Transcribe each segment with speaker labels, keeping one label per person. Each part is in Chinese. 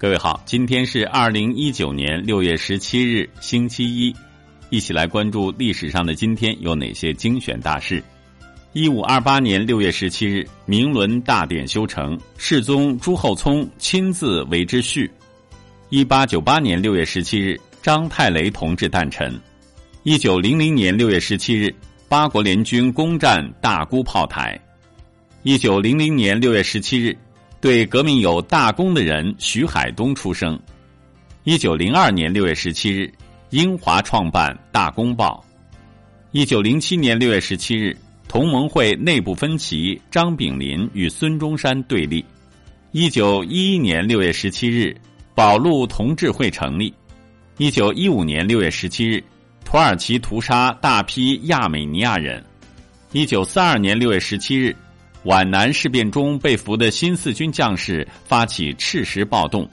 Speaker 1: 各位好，今天是二零一九年六月十七日，星期一，一起来关注历史上的今天有哪些精选大事。一五二八年六月十七日，明伦大典修成，世宗朱厚熜亲自为之序。一八九八年六月十七日，张太雷同志诞辰。一九零零年六月十七日，八国联军攻占大沽炮台。一九零零年六月十七日。对革命有大功的人徐海东出生。一九零二年六月十七日，英华创办《大公报》。一九零七年六月十七日，同盟会内部分歧，张炳麟与孙中山对立。一九一一年六月十七日，保路同志会成立。一九一五年六月十七日，土耳其屠杀大批亚美尼亚人。一九四二年六月十七日。皖南事变中被俘的新四军将士发起赤石暴动。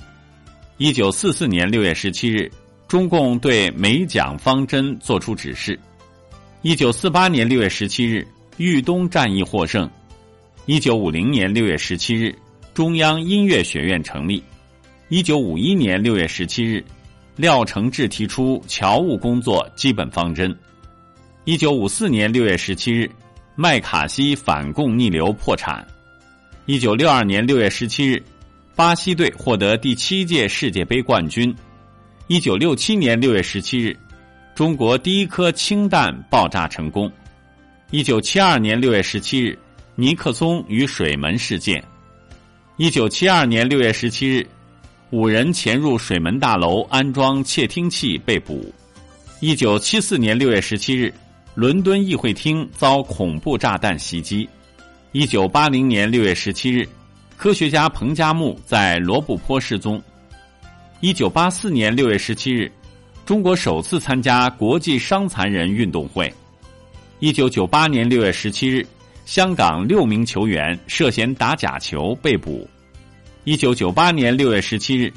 Speaker 1: 一九四四年六月十七日，中共对美蒋方针作出指示。一九四八年六月十七日，豫东战役获胜。一九五零年六月十七日，中央音乐学院成立。一九五一年六月十七日，廖承志提出侨务工作基本方针。一九五四年六月十七日。麦卡锡反共逆流破产。一九六二年六月十七日，巴西队获得第七届世界杯冠军。一九六七年六月十七日，中国第一颗氢弹爆炸成功。一九七二年六月十七日，尼克松与水门事件。一九七二年六月十七日，五人潜入水门大楼安装窃听器被捕。一九七四年六月十七日。伦敦议会厅遭恐怖炸弹袭击。一九八零年六月十七日，科学家彭加木在罗布泊失踪。一九八四年六月十七日，中国首次参加国际伤残人运动会。一九九八年六月十七日，香港六名球员涉嫌打假球被捕。一九九八年六月十七日，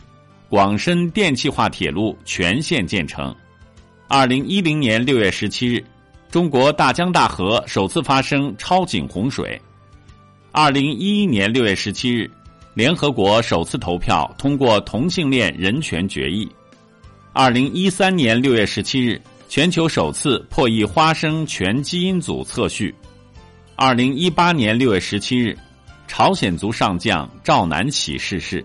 Speaker 1: 广深电气化铁路全线建成。二零一零年六月十七日。中国大江大河首次发生超警洪水。二零一一年六月十七日，联合国首次投票通过同性恋人权决议。二零一三年六月十七日，全球首次破译花生全基因组测序。二零一八年六月十七日，朝鲜族上将赵南起逝世。